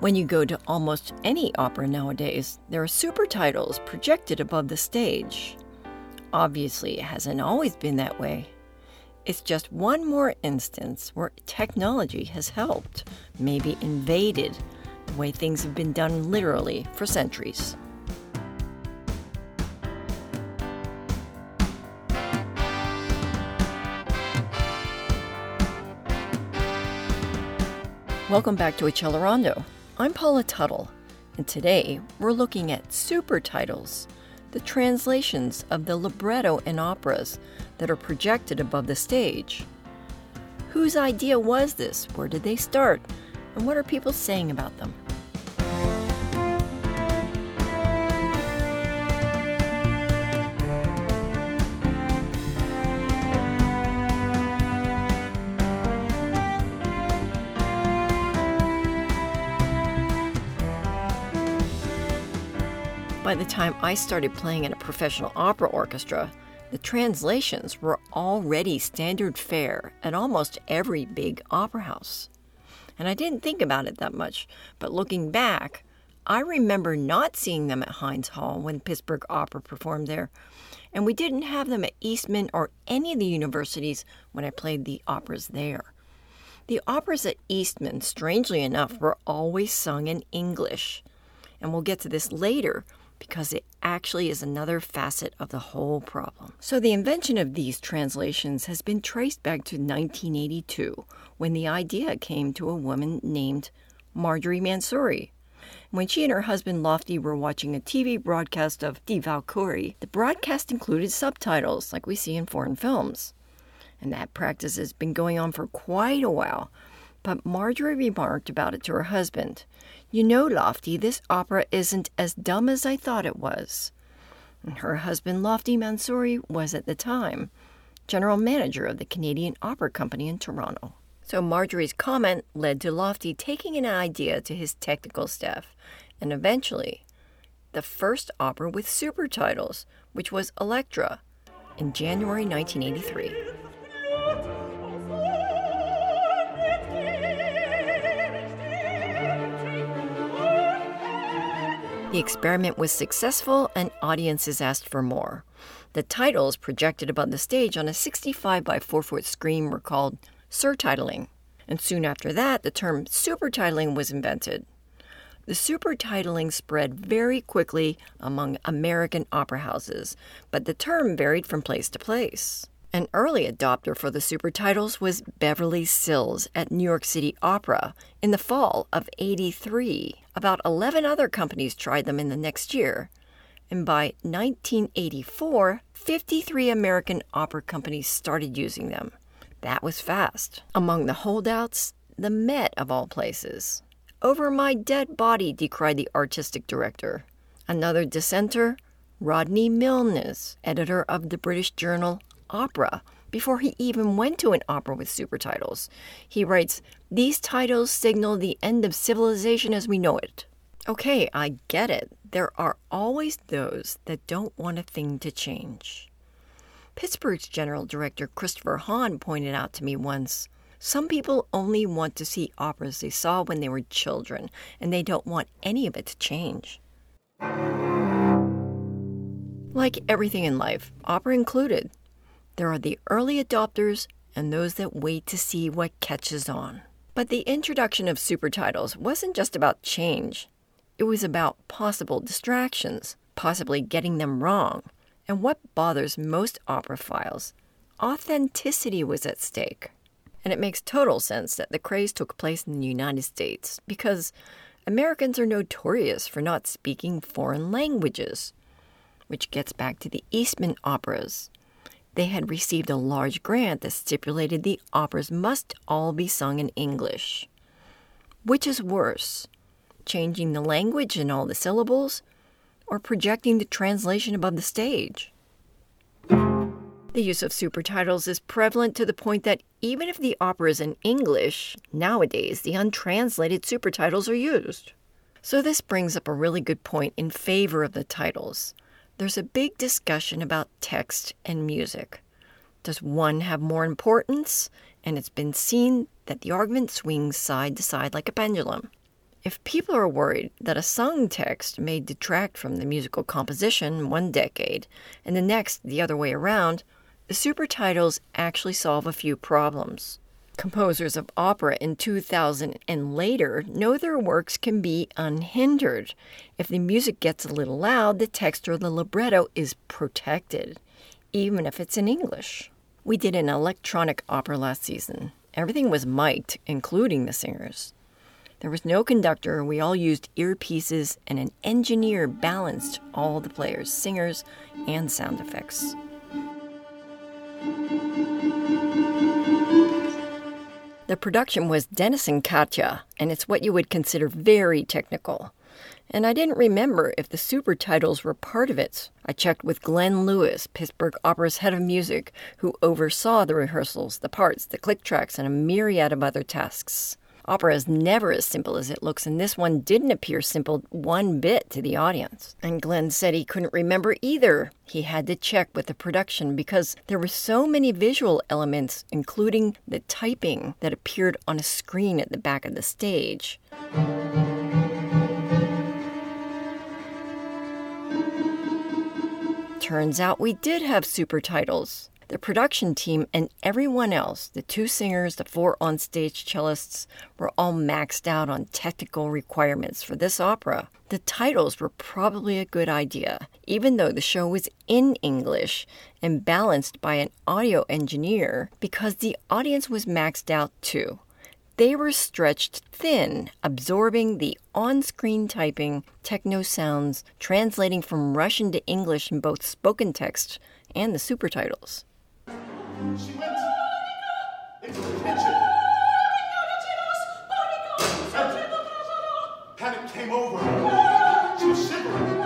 When you go to almost any opera nowadays, there are super titles projected above the stage. Obviously, it hasn't always been that way. It's just one more instance where technology has helped, maybe invaded, the way things have been done literally for centuries. Welcome back to Accelerando. I'm Paula Tuttle, and today we're looking at super titles, the translations of the libretto in operas that are projected above the stage. Whose idea was this? Where did they start? And what are people saying about them? By the time I started playing in a professional opera orchestra, the translations were already standard fare at almost every big opera house. And I didn't think about it that much, but looking back, I remember not seeing them at Heinz Hall when Pittsburgh Opera performed there, and we didn't have them at Eastman or any of the universities when I played the operas there. The operas at Eastman, strangely enough, were always sung in English. And we'll get to this later because it actually is another facet of the whole problem. So, the invention of these translations has been traced back to 1982 when the idea came to a woman named Marjorie Mansouri. When she and her husband Lotfi were watching a TV broadcast of Die Walküre, the broadcast included subtitles like we see in foreign films. And that practice has been going on for quite a while. But Marjorie remarked about it to her husband. You know, Lotfi, this opera isn't as dumb as I thought it was. Her husband, Lotfi Mansouri, was at the time general manager of the Canadian Opera Company in Toronto. So Marjorie's comment led to Lotfi taking an idea to his technical staff, and eventually, the first opera with super titles, which was Elektra, in January 1983. The experiment was successful and audiences asked for more. The titles projected above the stage on a 65 by 4 foot screen were called surtitling, and soon after that, the term supertitling was invented. The supertitling spread very quickly among American opera houses, but the term varied from place to place. An early adopter for the super titles was Beverly Sills at New York City Opera in the fall of 83. About 11 other companies tried them in the next year. And by 1984, 53 American opera companies started using them. That was fast. Among the holdouts, the Met of all places. Over my dead body, decried the artistic director. Another dissenter, Rodney Milnes, editor of the British journal opera before he even went to an opera with super titles. He writes, These titles signal the end of civilization as we know it. Okay, I get it. There are always those that don't want a thing to change. Pittsburgh's general director Christopher Hahn pointed out to me once some people only want to see operas they saw when they were children, and they don't want any of it to change. Like everything in life, opera included, there are the early adopters and those that wait to see what catches on. But the introduction of super titles wasn't just about change, it was about possible distractions, possibly getting them wrong. And what bothers most operophiles, authenticity was at stake. And it makes total sense that the craze took place in the United States because Americans are notorious for not speaking foreign languages, which gets back to the Eastman operas they had received a large grant that stipulated the operas must all be sung in English. Which is worse, changing the language and all the syllables, or projecting the translation above the stage? The use of supertitles is prevalent to the point that even if the opera is in English, nowadays the untranslated supertitles are used. So, this brings up a really good point in favor of the titles there's a big discussion about text and music. Does one have more importance? And it's been seen that the argument swings side to side like a pendulum. If people are worried that a sung text may detract from the musical composition one decade and the next the other way around, the supertitles actually solve a few problems. Composers of opera in 2000 and later know their works can be unhindered. If the music gets a little loud, the text or the libretto is protected, even if it's in English. We did an electronic opera last season. Everything was mic'd, including the singers. There was no conductor, we all used earpieces, and an engineer balanced all the players, singers, and sound effects. The production was Denis and Katya, and it's what you would consider very technical. And I didn't remember if the supertitles were part of it. I checked with Glenn Lewis, Pittsburgh Opera's head of music, who oversaw the rehearsals, the parts, the click tracks, and a myriad of other tasks. Opera is never as simple as it looks, and this one didn't appear simple one bit to the audience. And Glenn said he couldn't remember either. He had to check with the production because there were so many visual elements, including the typing that appeared on a screen at the back of the stage. Turns out we did have super titles. The production team and everyone else, the two singers, the four onstage cellists, were all maxed out on technical requirements for this opera. The titles were probably a good idea, even though the show was in English and balanced by an audio engineer, because the audience was maxed out too. They were stretched thin, absorbing the on screen typing, techno sounds, translating from Russian to English in both spoken text and the supertitles. She went into the kitchen. Panic came over. She was shivering.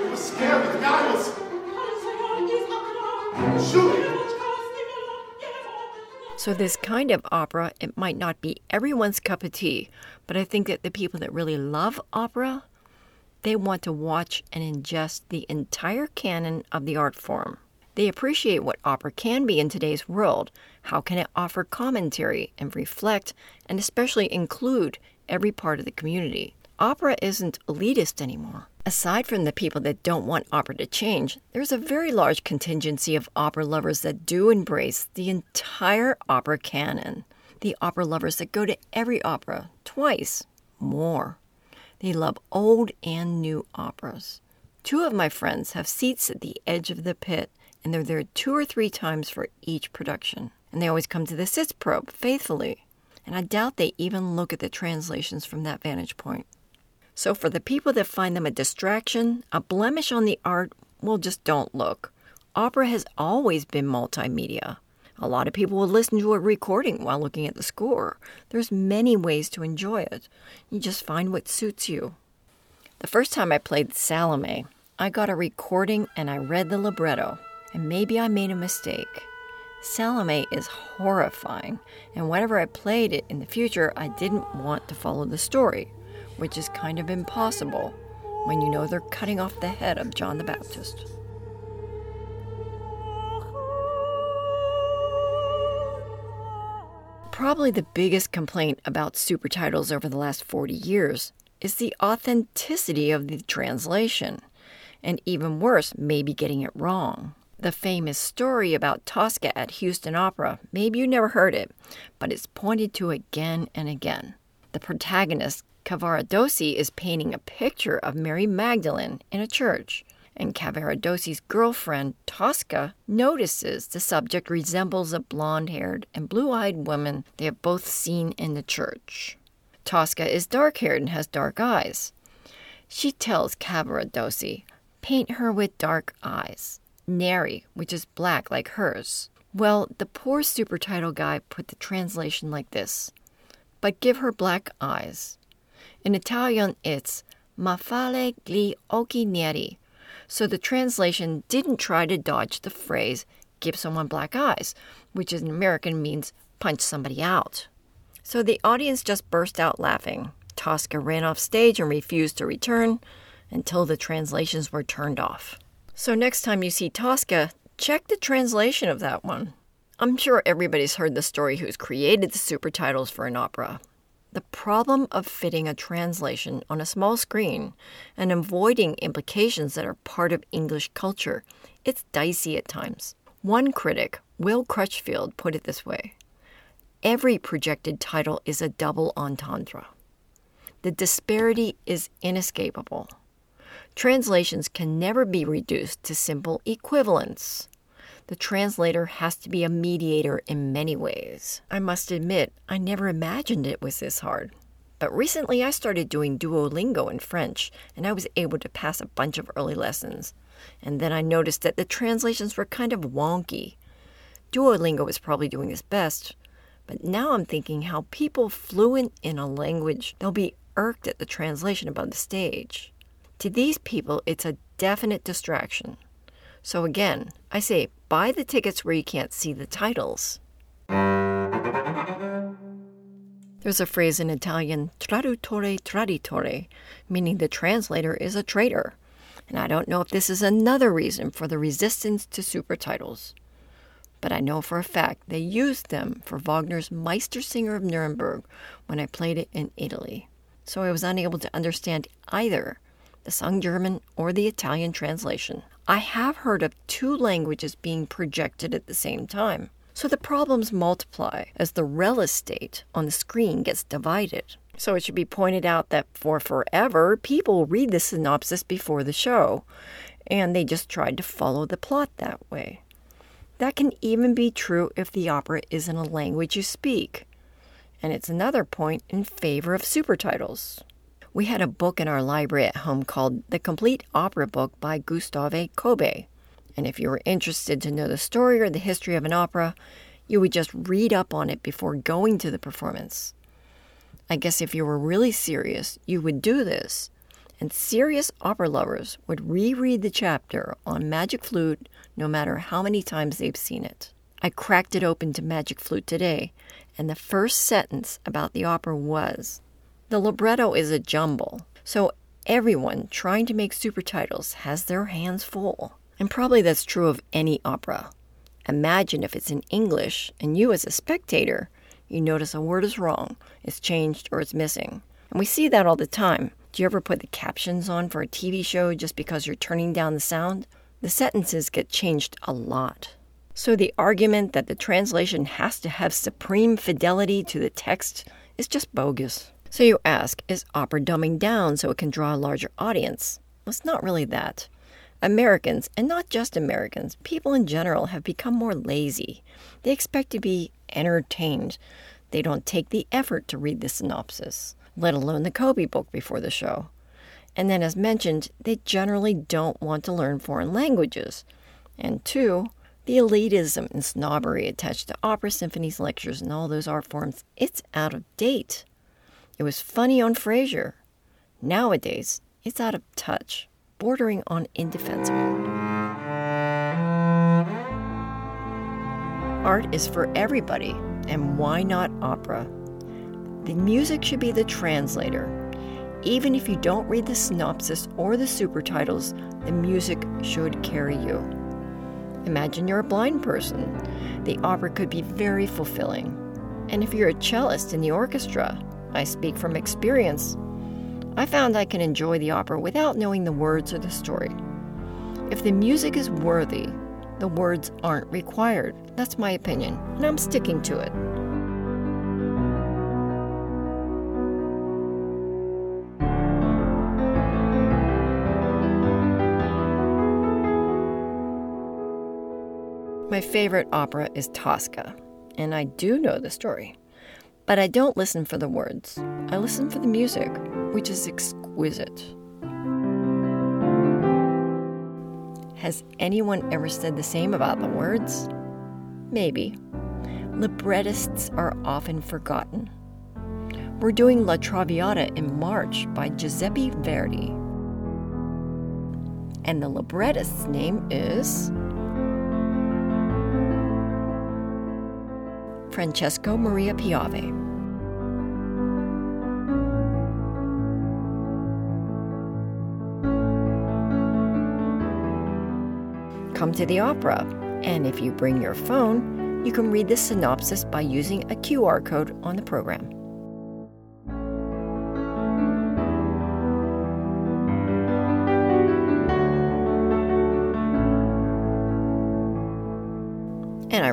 It was scary. The guy was shooting. So, this kind of opera, it might not be everyone's cup of tea, but I think that the people that really love opera they want to watch and ingest the entire canon of the art form. They appreciate what opera can be in today's world. How can it offer commentary and reflect and especially include every part of the community? Opera isn't elitist anymore. Aside from the people that don't want opera to change, there's a very large contingency of opera lovers that do embrace the entire opera canon. The opera lovers that go to every opera twice, more. They love old and new operas. Two of my friends have seats at the edge of the pit, and they're there two or three times for each production. And they always come to the Sitzprobe faithfully. And I doubt they even look at the translations from that vantage point. So, for the people that find them a distraction, a blemish on the art, well, just don't look. Opera has always been multimedia. A lot of people will listen to a recording while looking at the score. There's many ways to enjoy it. You just find what suits you. The first time I played Salome, I got a recording and I read the libretto, and maybe I made a mistake. Salome is horrifying, and whenever I played it in the future, I didn't want to follow the story, which is kind of impossible when you know they're cutting off the head of John the Baptist. Probably the biggest complaint about super titles over the last 40 years is the authenticity of the translation, and even worse, maybe getting it wrong. The famous story about Tosca at Houston Opera, maybe you never heard it, but it's pointed to again and again. The protagonist, Cavaradossi, is painting a picture of Mary Magdalene in a church and Cavaradossi's girlfriend, Tosca, notices the subject resembles a blonde haired and blue eyed woman they have both seen in the church. Tosca is dark haired and has dark eyes. She tells Cavaradossi, paint her with dark eyes, neri, which is black like hers. Well, the poor super title guy put the translation like this But give her black eyes. In Italian, it's Ma fale gli occhi neri, so the translation didn't try to dodge the phrase, give someone black eyes, which in American means punch somebody out. So the audience just burst out laughing. Tosca ran off stage and refused to return until the translations were turned off. So next time you see Tosca, check the translation of that one. I'm sure everybody's heard the story who's created the super titles for an opera. The problem of fitting a translation on a small screen and avoiding implications that are part of English culture, it's dicey at times. One critic, Will Crutchfield, put it this way Every projected title is a double entendre. The disparity is inescapable. Translations can never be reduced to simple equivalence. The translator has to be a mediator in many ways. I must admit, I never imagined it was this hard. But recently I started doing Duolingo in French, and I was able to pass a bunch of early lessons. And then I noticed that the translations were kind of wonky. Duolingo is probably doing its best, but now I'm thinking how people fluent in a language, they'll be irked at the translation above the stage. To these people, it's a definite distraction. So again, I say buy the tickets where you can't see the titles. There's a phrase in Italian, traduttore traditore, meaning the translator is a traitor. And I don't know if this is another reason for the resistance to super titles. But I know for a fact they used them for Wagner's Meistersinger of Nuremberg when I played it in Italy. So I was unable to understand either the sung German or the Italian translation. I have heard of two languages being projected at the same time. So the problems multiply as the rel estate on the screen gets divided. So it should be pointed out that for forever, people read the synopsis before the show, and they just tried to follow the plot that way. That can even be true if the opera is in a language you speak. And it's another point in favor of super titles. We had a book in our library at home called The Complete Opera Book by Gustav Kobbé. And if you were interested to know the story or the history of an opera, you would just read up on it before going to the performance. I guess if you were really serious, you would do this. And serious opera lovers would reread the chapter on Magic Flute no matter how many times they've seen it. I cracked it open to Magic Flute today, and the first sentence about the opera was the libretto is a jumble, so everyone trying to make super titles has their hands full. And probably that's true of any opera. Imagine if it's in English and you, as a spectator, you notice a word is wrong, it's changed, or it's missing. And we see that all the time. Do you ever put the captions on for a TV show just because you're turning down the sound? The sentences get changed a lot. So the argument that the translation has to have supreme fidelity to the text is just bogus. So you ask, is opera dumbing down so it can draw a larger audience? Well, it's not really that. Americans, and not just Americans, people in general have become more lazy. They expect to be entertained. They don't take the effort to read the synopsis, let alone the Kobbé book before the show. And then, as mentioned, they generally don't want to learn foreign languages. And two, the elitism and snobbery attached to opera, symphonies, lectures, and all those art forms, it's out of date. It was funny on Frasier. Nowadays, it's out of touch, bordering on indefensible. Art is for everybody, and why not opera? The music should be the translator. Even if you don't read the synopsis or the super titles, the music should carry you. Imagine you're a blind person. The opera could be very fulfilling. And if you're a cellist in the orchestra, I speak from experience. I found I can enjoy the opera without knowing the words or the story. If the music is worthy, the words aren't required. That's my opinion, and I'm sticking to it. My favorite opera is Tosca, and I do know the story. But I don't listen for the words. I listen for the music, which is exquisite. Has anyone ever said the same about the words? Maybe. Librettists are often forgotten. We're doing La Traviata in March by Giuseppe Verdi. And the librettist's name is Francesco Maria Piave. Come to the opera, and if you bring your phone, you can read the synopsis by using a QR code on the program.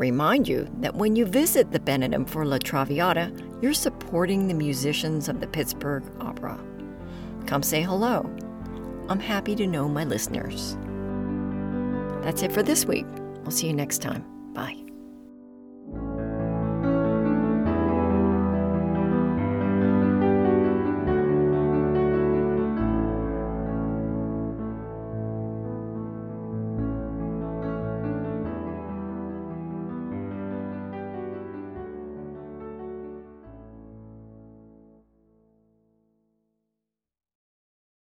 Remind you that when you visit the Benedum for La Traviata, you're supporting the musicians of the Pittsburgh Opera. Come say hello. I'm happy to know my listeners. That's it for this week. We'll see you next time. Bye.